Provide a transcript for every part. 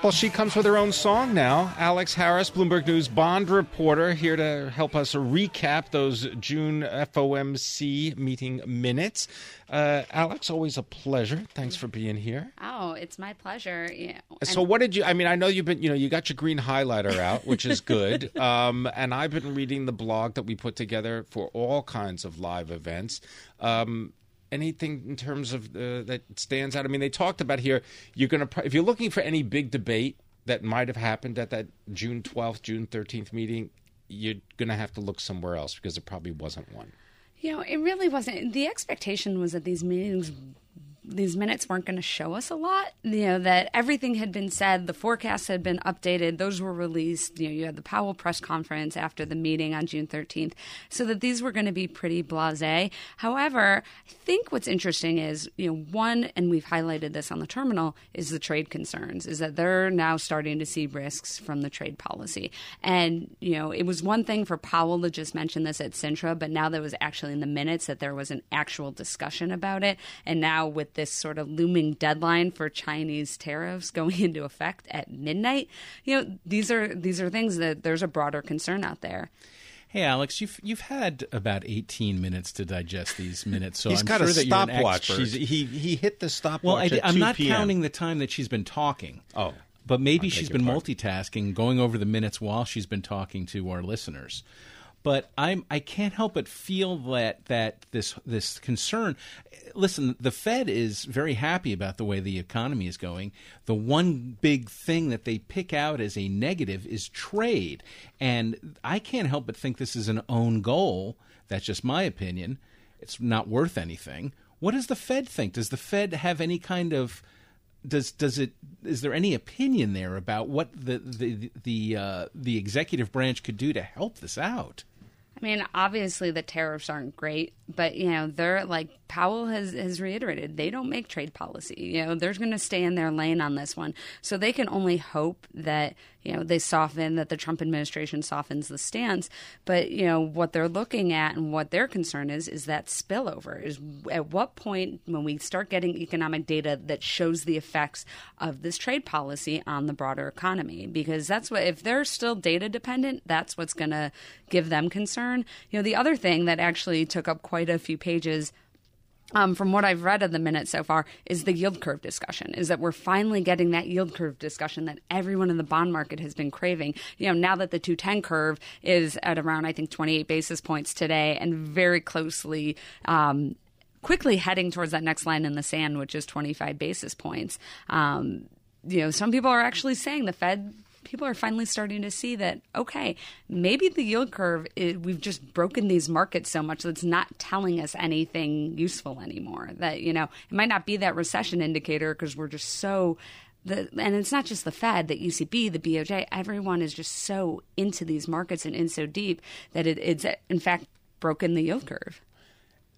Well, she comes with her own song now. Alex Harris, Bloomberg News Bond reporter, here to help us recap those June FOMC meeting minutes. Uh, Alex, always a pleasure. Thanks for being here. Oh, it's my pleasure. Yeah. So, what did you? I mean, I know you've been. You know, you got your green highlighter out, which is good. um, and I've been reading the blog that we put together for all kinds of live events. Um, anything in terms of uh, that stands out? I mean, they talked about here. You're going to if you're looking for any big debate that might have happened at that June 12th, June 13th meeting, you're going to have to look somewhere else because there probably wasn't one. You know, it really wasn't. The expectation was that these meetings these minutes weren't going to show us a lot. You know that everything had been said, the forecasts had been updated, those were released. You know, you had the Powell press conference after the meeting on June 13th, so that these were going to be pretty blasé. However, I think what's interesting is, you know, one, and we've highlighted this on the terminal, is the trade concerns. Is that they're now starting to see risks from the trade policy, and you know, it was one thing for Powell to just mention this at Sintra, but now there was actually in the minutes that there was an actual discussion about it, and now with this sort of looming deadline for Chinese tariffs going into effect at midnight. You know, these are these are things that there's a broader concern out there. Hey Alex, you've you've had about eighteen minutes to digest these minutes, so He's I'm got sure a that you're an stopwatch. expert. He he hit the stopwatch. well, I, at am 2 not p.m. counting the time that she's been talking. Oh. but maybe I she's beg been pardon. multitasking, going over the minutes while she's been talking to our listeners. But I'm I can't help but feel that that this this concern. Listen, the Fed is very happy about the way the economy is going. The one big thing that they pick out as a negative is trade, and I can't help but think this is an own goal. That's just my opinion. It's not worth anything. What does the Fed think? Does the Fed have any kind of does does it is there any opinion there about what the the the uh, the executive branch could do to help this out? I mean, obviously the tariffs aren't great, but you know, they're like Powell has has reiterated, they don't make trade policy. You know, they're going to stay in their lane on this one. So they can only hope that, you know, they soften that the Trump administration softens the stance, but you know, what they're looking at and what their concern is is that spillover is at what point when we start getting economic data that shows the effects of this trade policy on the broader economy because that's what if they're still data dependent, that's what's going to give them concern. You know, the other thing that actually took up quite a few pages um, from what I've read of the minutes so far, is the yield curve discussion. Is that we're finally getting that yield curve discussion that everyone in the bond market has been craving. You know, now that the 210 curve is at around, I think, 28 basis points today and very closely. Um, quickly heading towards that next line in the sand, which is 25 basis points. Um, you know, some people are actually saying the Fed people are finally starting to see that okay maybe the yield curve is, we've just broken these markets so much that it's not telling us anything useful anymore that you know it might not be that recession indicator because we're just so the, and it's not just the Fed, the ECB, the BOJ. Everyone is just so into these markets and in so deep that it, it's in fact broken the yield curve.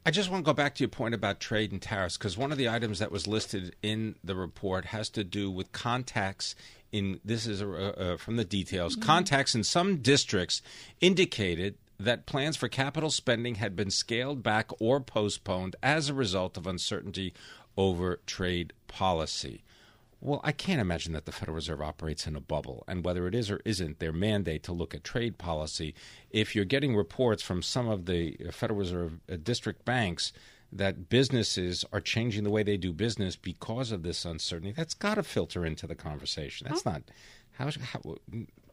I just want to go back to your point about trade and tariffs because one of the items that was listed in the report has to do with contacts in this is uh, from the details. Contacts in some districts indicated that plans for capital spending had been scaled back or postponed as a result of uncertainty over trade policy. Well, I can't imagine that the Federal Reserve operates in a bubble, and whether it is or isn't their mandate to look at trade policy, if you're getting reports from some of the Federal Reserve uh, district banks that businesses are changing the way they do business because of this uncertainty, that's got to filter into the conversation. That's oh. not how, how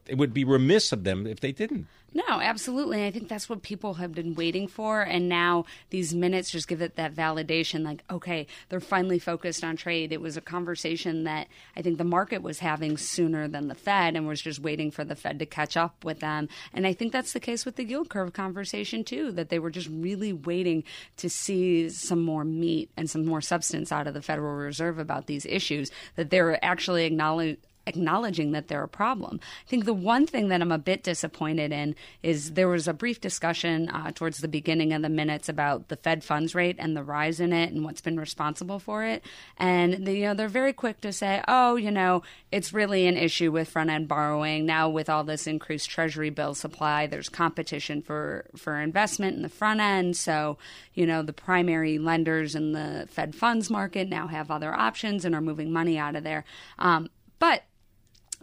it would be remiss of them if they didn't. No, absolutely. I think that's what people have been waiting for. And now these minutes just give it that validation like, okay, they're finally focused on trade. It was a conversation that I think the market was having sooner than the Fed and was just waiting for the Fed to catch up with them. And I think that's the case with the yield curve conversation, too, that they were just really waiting to see some more meat and some more substance out of the Federal Reserve about these issues, that they're actually acknowledging acknowledging that they're a problem. I think the one thing that I'm a bit disappointed in is there was a brief discussion uh, towards the beginning of the minutes about the Fed funds rate and the rise in it and what's been responsible for it. And you know they're very quick to say, oh, you know, it's really an issue with front end borrowing now with all this increased Treasury bill supply. There's competition for for investment in the front end, so you know the primary lenders in the Fed funds market now have other options and are moving money out of there. Um, but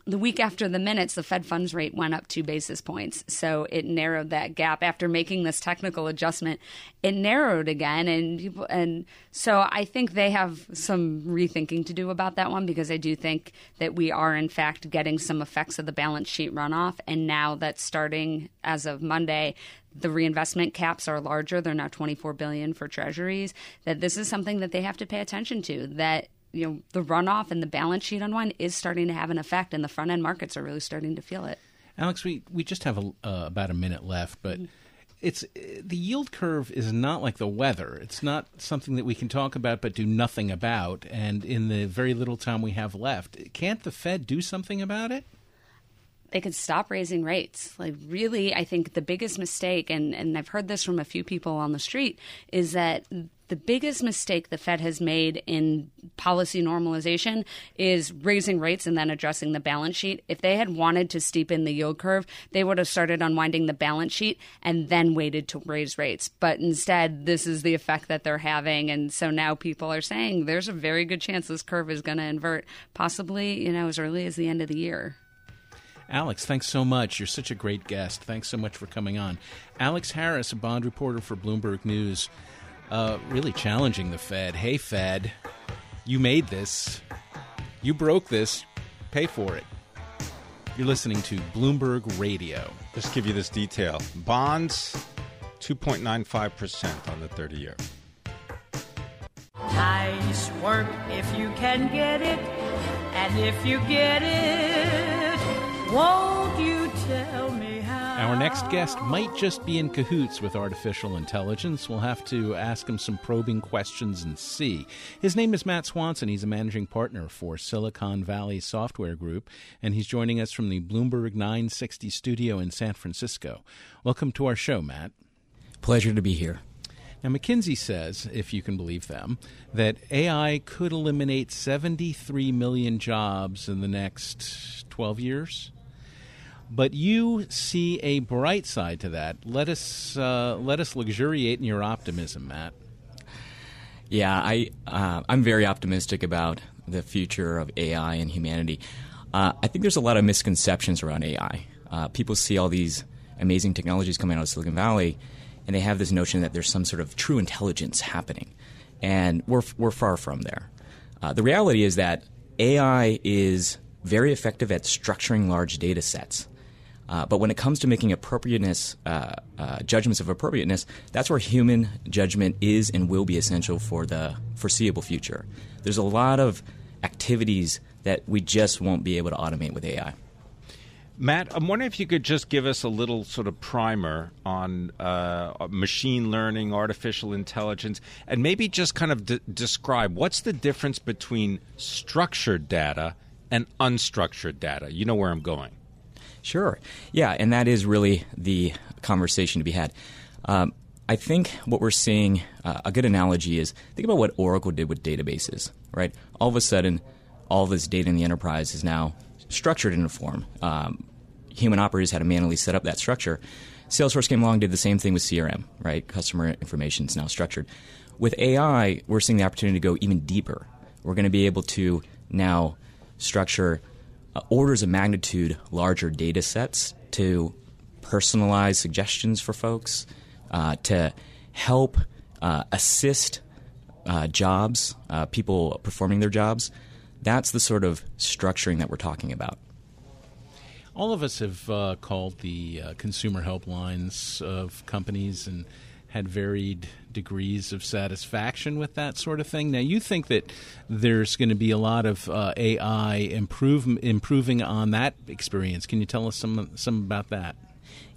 the week after the minutes, the Fed funds rate went up two basis points. So it narrowed that gap after making this technical adjustment. It narrowed again, and people, and so I think they have some rethinking to do about that one because I do think that we are in fact getting some effects of the balance sheet runoff, and now that's starting as of Monday the reinvestment caps are larger they're now 24 billion for treasuries that this is something that they have to pay attention to that you know the runoff and the balance sheet unwind is starting to have an effect, and the front end markets are really starting to feel it. Alex, we we just have a, uh, about a minute left, but. Mm-hmm. It's the yield curve is not like the weather. It's not something that we can talk about but do nothing about. And in the very little time we have left, can't the Fed do something about it? They could stop raising rates. Like, really, I think the biggest mistake, and, and I've heard this from a few people on the street, is that the biggest mistake the Fed has made in policy normalization is raising rates and then addressing the balance sheet. If they had wanted to steepen the yield curve, they would have started unwinding the balance sheet and then waited to raise rates. But instead, this is the effect that they're having. And so now people are saying there's a very good chance this curve is going to invert, possibly, you know, as early as the end of the year. Alex, thanks so much. You're such a great guest. Thanks so much for coming on. Alex Harris, a bond reporter for Bloomberg News, uh, really challenging the Fed. Hey, Fed, you made this. You broke this. Pay for it. You're listening to Bloomberg Radio. Just give you this detail bonds, 2.95% on the 30 year. Nice work if you can get it, and if you get it Our next guest might just be in cahoots with artificial intelligence. We'll have to ask him some probing questions and see. His name is Matt Swanson. He's a managing partner for Silicon Valley Software Group, and he's joining us from the Bloomberg 960 studio in San Francisco. Welcome to our show, Matt. Pleasure to be here. Now, McKinsey says, if you can believe them, that AI could eliminate 73 million jobs in the next 12 years but you see a bright side to that. Let us uh, let us luxuriate in your optimism, Matt. Yeah, I uh, I'm very optimistic about the future of AI and humanity. Uh, I think there's a lot of misconceptions around AI. Uh, people see all these amazing technologies coming out of Silicon Valley, and they have this notion that there's some sort of true intelligence happening, and we're we're far from there. Uh, the reality is that AI is very effective at structuring large data sets. Uh, but when it comes to making appropriateness uh, uh, judgments of appropriateness, that's where human judgment is and will be essential for the foreseeable future. There's a lot of activities that we just won't be able to automate with AI. Matt, I'm wondering if you could just give us a little sort of primer on uh, machine learning, artificial intelligence, and maybe just kind of describe what's the difference between structured data and unstructured data. You know where I'm going. Sure. Yeah, and that is really the conversation to be had. Um, I think what we're seeing, uh, a good analogy is think about what Oracle did with databases, right? All of a sudden, all this data in the enterprise is now structured in a form. Um, human operators had to manually set up that structure. Salesforce came along, did the same thing with CRM, right? Customer information is now structured. With AI, we're seeing the opportunity to go even deeper. We're going to be able to now structure uh, orders of magnitude larger data sets to personalize suggestions for folks, uh, to help uh, assist uh, jobs, uh, people performing their jobs. That's the sort of structuring that we're talking about. All of us have uh, called the consumer helplines of companies and had varied degrees of satisfaction with that sort of thing. Now, you think that there's going to be a lot of uh, AI improve, improving on that experience. Can you tell us some some about that?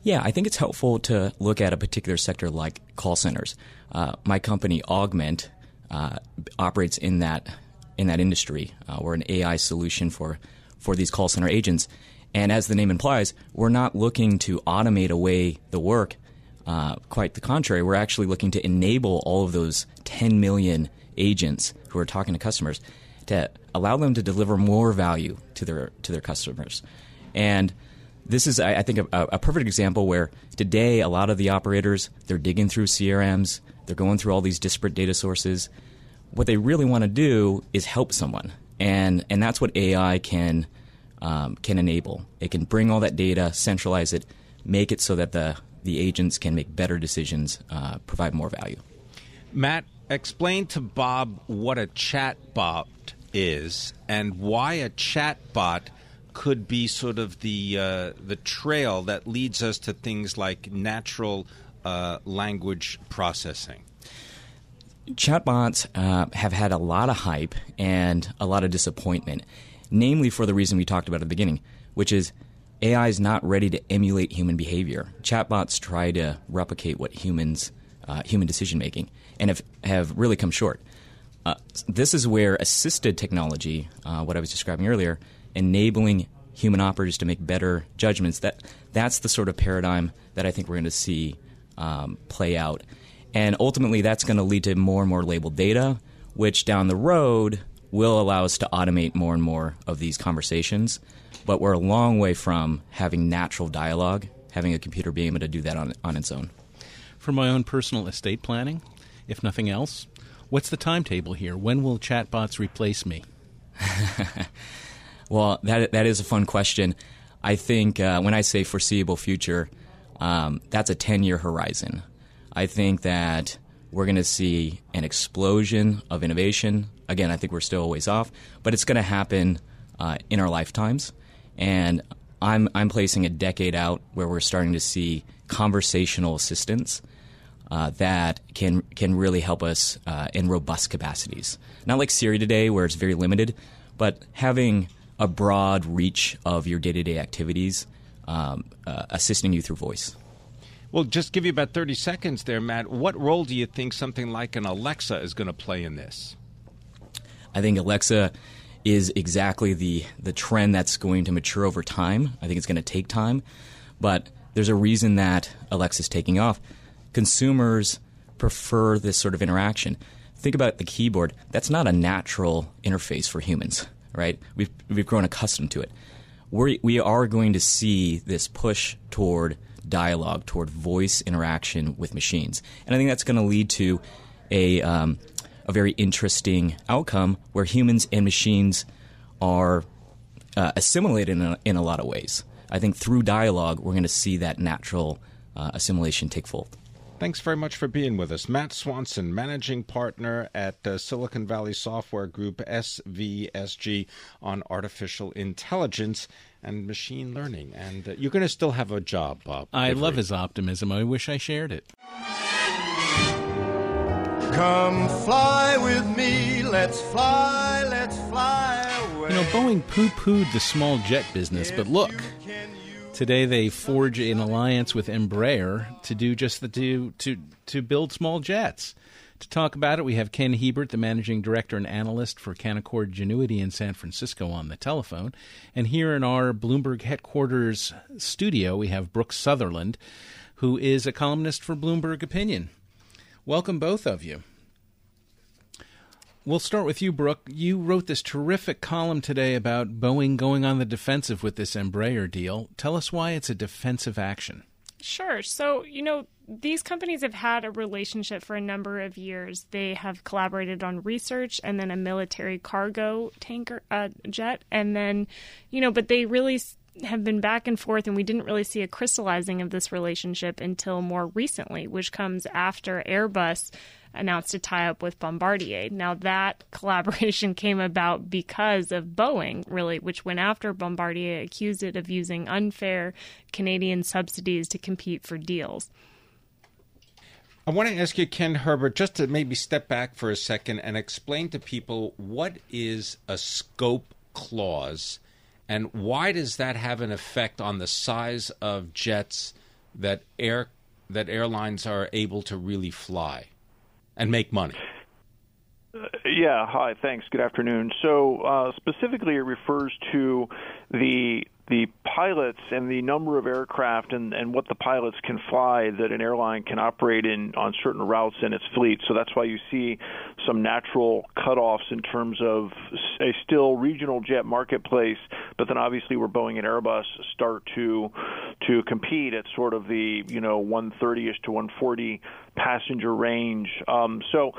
Yeah, I think it's helpful to look at a particular sector like call centers. Uh, my company, Augment, uh, operates in that in that industry. Uh, we're an AI solution for for these call center agents, and as the name implies, we're not looking to automate away the work. Uh, quite the contrary, we're actually looking to enable all of those 10 million agents who are talking to customers to allow them to deliver more value to their to their customers. And this is, I, think, a, a perfect example where today a lot of the operators they're digging through CRMs, they're going through all these disparate data sources. What they really want to do is help someone, and and that's what AI can um, can enable. It can bring all that data, centralize it, make it so that the the agents can make better decisions, uh, provide more value. Matt, explain to Bob what a chatbot is and why a chatbot could be sort of the uh, the trail that leads us to things like natural uh, language processing. Chatbots uh, have had a lot of hype and a lot of disappointment, namely for the reason we talked about at the beginning, which is AI is not ready to emulate human behavior. Chatbots try to replicate what humans, uh, human decision making, and have, have really come short. Uh, this is where assisted technology, uh, what I was describing earlier, enabling human operators to make better judgments, that, that's the sort of paradigm that I think we're going to see um, play out. And ultimately, that's going to lead to more and more labeled data, which down the road will allow us to automate more and more of these conversations. But we're a long way from having natural dialogue, having a computer being able to do that on, on its own. For my own personal estate planning, if nothing else, what's the timetable here? When will chatbots replace me? well, that that is a fun question. I think uh, when I say foreseeable future, um, that's a 10 year horizon. I think that we're going to see an explosion of innovation. Again, I think we're still a ways off, but it's going to happen uh, in our lifetimes. And I'm, I'm placing a decade out where we're starting to see conversational assistants uh, that can, can really help us uh, in robust capacities. Not like Siri today, where it's very limited, but having a broad reach of your day to day activities um, uh, assisting you through voice. Well, just give you about 30 seconds there, Matt. What role do you think something like an Alexa is going to play in this? I think Alexa is exactly the, the trend that's going to mature over time. I think it's going to take time, but there's a reason that Alexa is taking off. Consumers prefer this sort of interaction. Think about the keyboard. That's not a natural interface for humans, right? We've, we've grown accustomed to it we're, we are going to see this push toward dialogue, toward voice interaction with machines. And I think that's going to lead to a, um, a very interesting outcome where humans and machines are uh, assimilated in a, in a lot of ways. I think through dialogue, we're going to see that natural uh, assimilation take hold. Thanks very much for being with us. Matt Swanson, managing partner at uh, Silicon Valley Software Group, SVSG, on artificial intelligence and machine learning. And uh, you're going to still have a job, Bob. I love his optimism. I wish I shared it. Come fly with me, let's fly, let's fly away. You know, Boeing poo pooed the small jet business, but look. Today they forge an alliance with Embraer to do just the to to to build small jets. To talk about it, we have Ken Herbert, the managing director and analyst for Canaccord Genuity in San Francisco, on the telephone. And here in our Bloomberg headquarters studio, we have Brooke Sutherland, who is a columnist for Bloomberg Opinion. Welcome, both of you. We'll start with you, Brooke. You wrote this terrific column today about Boeing going on the defensive with this Embraer deal. Tell us why it's a defensive action. Sure. So, you know, these companies have had a relationship for a number of years. They have collaborated on research and then a military cargo tanker uh, jet. And then, you know, but they really have been back and forth, and we didn't really see a crystallizing of this relationship until more recently, which comes after Airbus announced a tie up with Bombardier. Now, that collaboration came about because of Boeing, really, which went after Bombardier, accused it of using unfair Canadian subsidies to compete for deals. I want to ask you, Ken Herbert, just to maybe step back for a second and explain to people what is a scope clause and why does that have an effect on the size of jets that air that airlines are able to really fly and make money? Yeah, hi, thanks. Good afternoon. So, uh, specifically, it refers to the the pilots and the number of aircraft and, and what the pilots can fly that an airline can operate in on certain routes in its fleet. So that's why you see some natural cutoffs in terms of a still regional jet marketplace, but then obviously where Boeing and Airbus start to to compete at sort of the you know 130ish to 140 passenger range. Um, so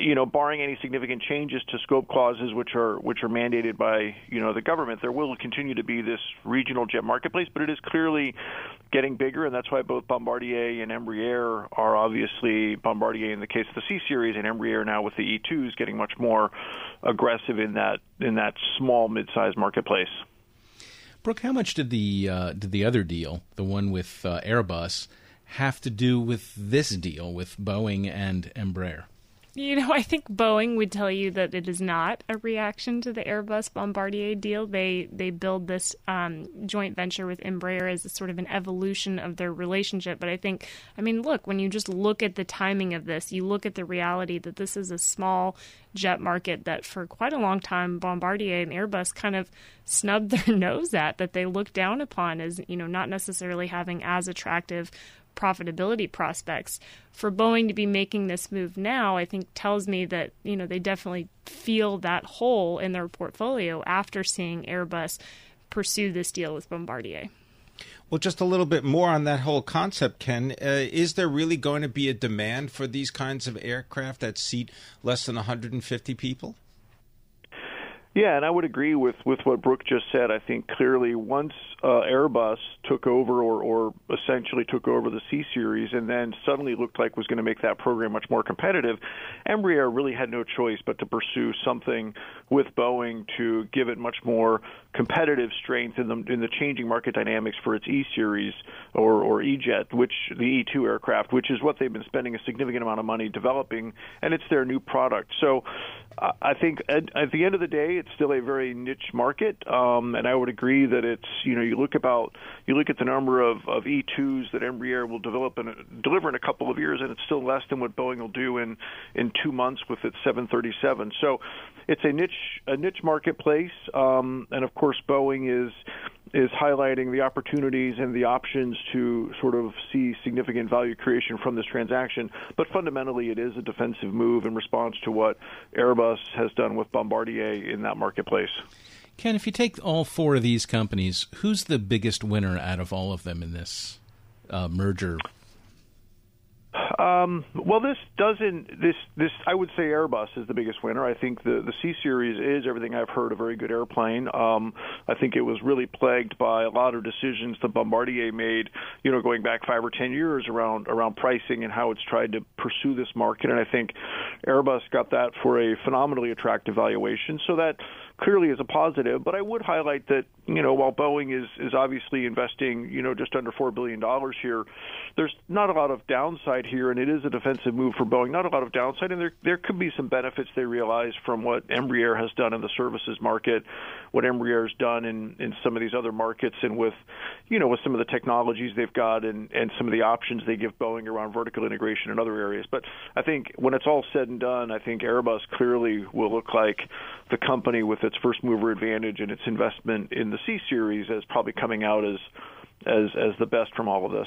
you know, barring any significant changes to scope clauses, which are which are mandated by you know the government, there will continue to be this regional jet marketplace. But it is clearly getting bigger, and that's why both Bombardier and Embraer are obviously Bombardier in the case of the C series, and Embraer now with the E2s getting much more aggressive in that in that small mid-sized marketplace. Brooke, how much did the uh, did the other deal, the one with uh, Airbus, have to do with this deal with Boeing and Embraer? You know, I think Boeing would tell you that it is not a reaction to the Airbus Bombardier deal. They they build this um, joint venture with Embraer as a sort of an evolution of their relationship. But I think, I mean, look, when you just look at the timing of this, you look at the reality that this is a small jet market that for quite a long time Bombardier and Airbus kind of snubbed their nose at, that they looked down upon as you know not necessarily having as attractive profitability prospects. For Boeing to be making this move now, I think tells me that, you know, they definitely feel that hole in their portfolio after seeing Airbus pursue this deal with Bombardier. Well, just a little bit more on that whole concept, Ken. Uh, is there really going to be a demand for these kinds of aircraft that seat less than 150 people? Yeah, and I would agree with, with what Brooke just said. I think clearly once uh, Airbus took over or, or essentially took over the C series and then suddenly looked like was going to make that program much more competitive, Embraer really had no choice but to pursue something with Boeing to give it much more competitive strength in the in the changing market dynamics for its E series or or E-jet, which the E2 aircraft, which is what they've been spending a significant amount of money developing, and it's their new product. So I think at, at the end of the day, it's still a very niche market, um, and I would agree that it's you know you look about you look at the number of, of E2s that Embraer will develop and deliver in a couple of years, and it's still less than what Boeing will do in in two months with its 737. So it's a niche a niche marketplace, um, and of course Boeing is is highlighting the opportunities and the options to sort of see significant value creation from this transaction. But fundamentally, it is a defensive move in response to what Airbus has done with Bombardier in that marketplace. Ken, if you take all four of these companies, who's the biggest winner out of all of them in this uh, merger um, well, this doesn't. This this I would say Airbus is the biggest winner. I think the the C series is everything I've heard a very good airplane. Um, I think it was really plagued by a lot of decisions that Bombardier made. You know, going back five or ten years around around pricing and how it's tried to pursue this market. And I think Airbus got that for a phenomenally attractive valuation. So that clearly is a positive. But I would highlight that you know while Boeing is is obviously investing you know just under four billion dollars here, there's not a lot of downside here, and it is a defensive move for Boeing. Not a lot of downside, and there there could be some benefits they realize from what Embraer has done in the services market, what Embraer has done in in some of these other markets, and with you know with some of the technologies they've got and and some of the options they give Boeing around vertical integration in other areas. But I think when it's all said and done, I think Airbus clearly will look like the company with its first mover advantage and its investment in the C series as probably coming out as as as the best from all of this.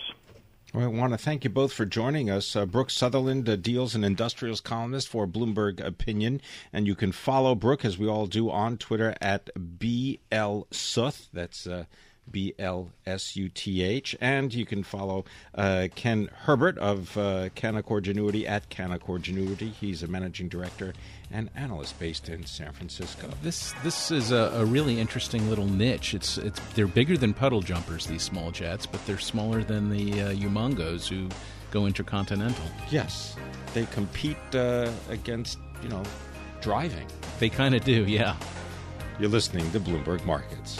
Well, I want to thank you both for joining us. Uh, Brooke Sutherland, a deals and industrials columnist for Bloomberg Opinion. And you can follow Brooke, as we all do, on Twitter at BL That's uh, B L S U T H. And you can follow uh, Ken Herbert of uh, Canaccord Genuity at Canaccord Genuity. He's a managing director and analyst based in San Francisco. This this is a, a really interesting little niche. It's it's they're bigger than puddle jumpers, these small jets, but they're smaller than the uh, Umongos who go intercontinental. Yes, they compete uh, against you know driving. They kind of do, yeah. You're listening to Bloomberg Markets.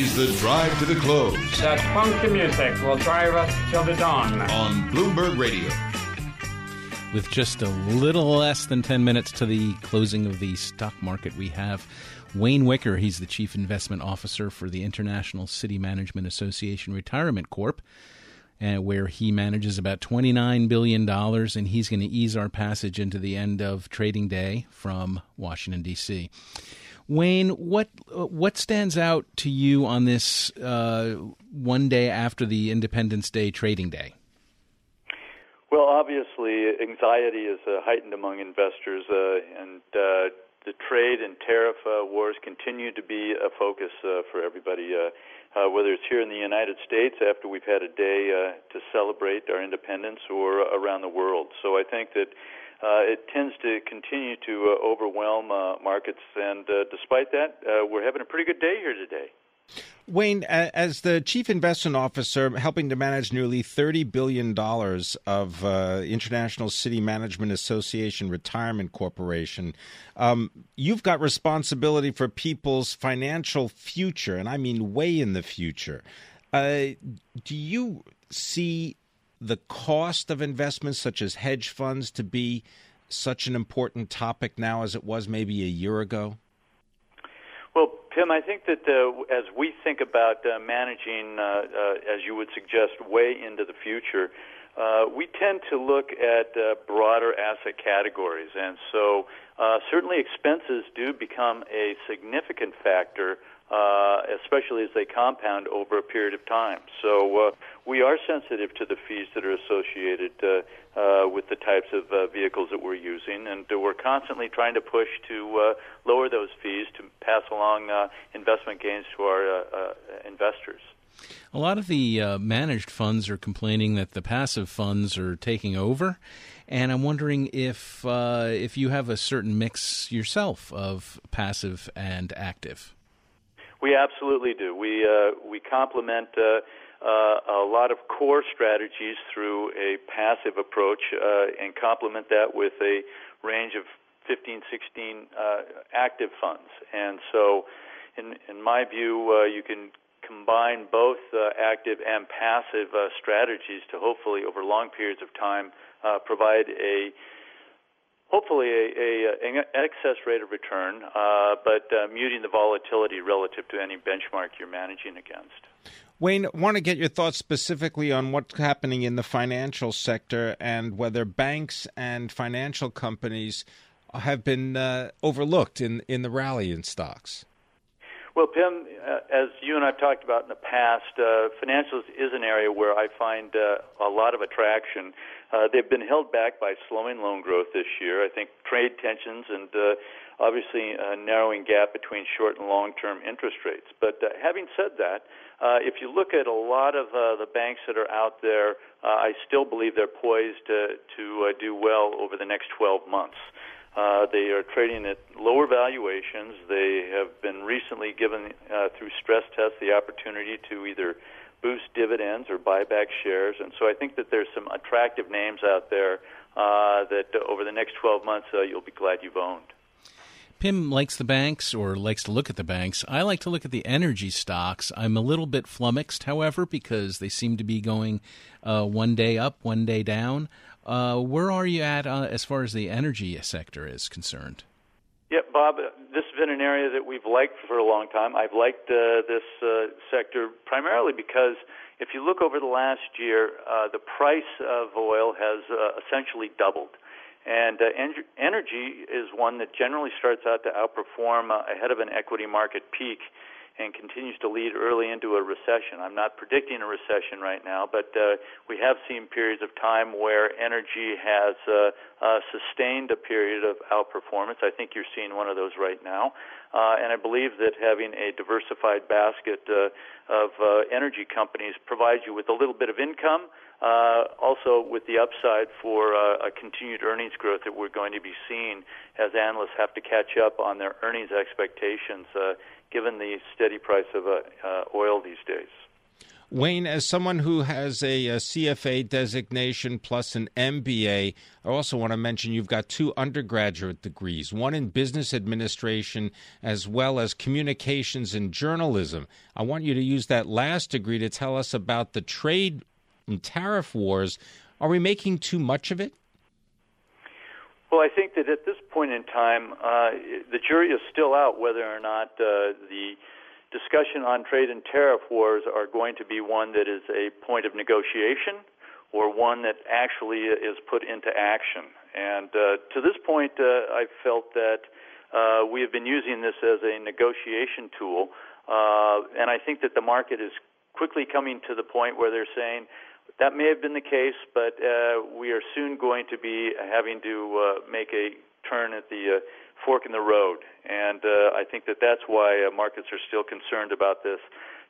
Is the drive to the close That funky music will drive us till the dawn. on Bloomberg Radio. With just a little less than 10 minutes to the closing of the stock market, we have Wayne Wicker. He's the Chief Investment Officer for the International City Management Association Retirement Corp, uh, where he manages about $29 billion, and he's going to ease our passage into the end of trading day from Washington, D.C. Wayne, what what stands out to you on this uh, one day after the Independence Day trading day? Well, obviously, anxiety is uh, heightened among investors, uh, and uh, the trade and tariff uh, wars continue to be a focus uh, for everybody. Uh, whether it's here in the United States after we've had a day to celebrate our independence, or around the world. So I think that it tends to continue to uh, overwhelm uh, markets, and uh, despite that, uh, we're having a pretty good day here today. Wayne, as the chief investment officer, helping to manage nearly thirty billion dollars of uh, International City Management Association Retirement Corporation, um, you've got responsibility for people's financial future, and I mean way in the future. Uh, do you see the cost of investments, such as hedge funds, to be such an important topic now as it was maybe a year ago? Well, Pimm, I think that uh, as we think about uh, managing, uh, uh, as you would suggest, way into the future, uh, we tend to look at uh, broader asset categories. And so certainly expenses do become a significant factor, uh, especially as they compound over a period of time. So uh, we are sensitive to the fees that are associated uh, uh, with the types of uh, vehicles that we're using, and uh, we're constantly trying to push to uh, lower those fees to pass along uh, investment gains to our uh, uh, investors. A lot of the uh, managed funds are complaining that the passive funds are taking over, and I'm wondering if uh, if you have a certain mix yourself of passive and active. We absolutely do. We uh, we complement uh, uh, a lot of core strategies through a passive approach, uh, and complement that with a range of 15, 16 uh, active funds. And so, in in my view, uh, you can combine both active and passive uh, strategies to hopefully, over long periods of time, uh, provide a hopefully a, a, an excess rate of return, uh, but uh, muting the volatility relative to any benchmark you're managing against. Wayne, want to get your thoughts specifically on what's happening in the financial sector and whether banks and financial companies have been uh, overlooked in in the rally in stocks. Well, Pimm, uh, as you and I've talked about in the past, uh, financials is an area where I find uh, a lot of attraction. Uh, they've been held back by slowing loan growth this year. I think trade tensions and uh, obviously a narrowing gap between short and long-term interest rates. But uh, having said that, uh, if you look at a lot of uh, the banks that are out there, uh, I still believe they're poised to, uh, do well over the next 12 months. Uh, they are trading at lower valuations. They have been recently given, uh, through stress tests, the opportunity to either boost dividends or buy back shares. And so I think that there's some attractive names out there uh, that over the next 12 months uh, you'll be glad you've owned. Pimm likes the banks or likes to look at the banks. I like to look at the energy stocks. I'm a little bit flummoxed, however, because they seem to be going uh, one day up, one day down. Uh, where are you at uh, as far as the energy sector is concerned? Yeah, Bob, this has been an area that we've liked for a long time. I've liked uh, this uh, sector primarily because if you look over the last year, uh, the price of oil has uh, essentially doubled. And uh, en- energy is one that generally starts out to outperform uh, ahead of an equity market peak. And continues to lead early into a recession. I'm not predicting a recession right now, but uh, we have seen periods of time where energy has uh, uh, sustained a period of outperformance. I think you're seeing one of those right now. Uh, and I believe that having a diversified basket uh, of uh, energy companies provides you with a little bit of income, uh, also with the upside for uh, a continued earnings growth that we're going to be seeing as analysts have to catch up on their earnings expectations uh, given the steady price of uh, uh, oil these days. Wayne, as someone who has a, a, CFA designation plus an MBA, I also want to mention you've got two undergraduate degrees, one in business administration as well as communications and journalism. I want you to use that last degree to tell us about the trade and tariff wars. Are we making too much of it? Well, I think that at this point in time, uh, the jury is still out whether or not uh, the discussion on trade and tariff wars are going to be one that is a point of negotiation or one that actually is put into action. And uh, to this point, uh, I've felt that uh, we have been using this as a negotiation tool, uh, and I think that the market is quickly coming to the point where they're saying, that may have been the case, but uh, we are soon going to be having to uh, make a turn at the uh, fork in the road, and uh, I think that that's why uh, markets are still concerned about this.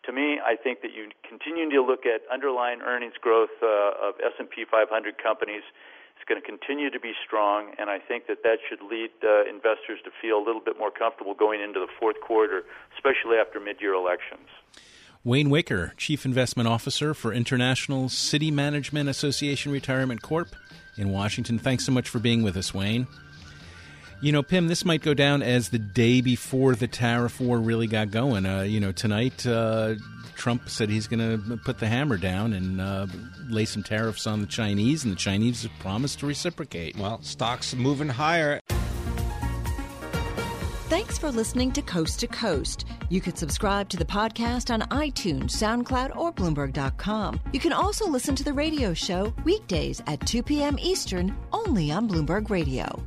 To me, I think that you continue to look at underlying earnings growth uh, of S&P 500 companies. It's going to continue to be strong, and I think that that should lead uh, investors to feel a little bit more comfortable going into the fourth quarter, especially after mid-year elections. Wayne Wicker, Chief Investment Officer for International City Management Association Retirement Corp in Washington. Thanks so much for being with us, Wayne. You know, Pimm, this might go down as the day before the tariff war really got going. Uh, you know, tonight uh, Trump said he's going to put the hammer down and uh, lay some tariffs on the Chinese, and the Chinese have promised to reciprocate. Well, stocks moving higher. Thanks for listening to Coast to Coast. You can subscribe to the podcast on iTunes, SoundCloud, or Bloomberg.com. You can also listen to the radio show weekdays at 2 p.m. Eastern only on Bloomberg Radio.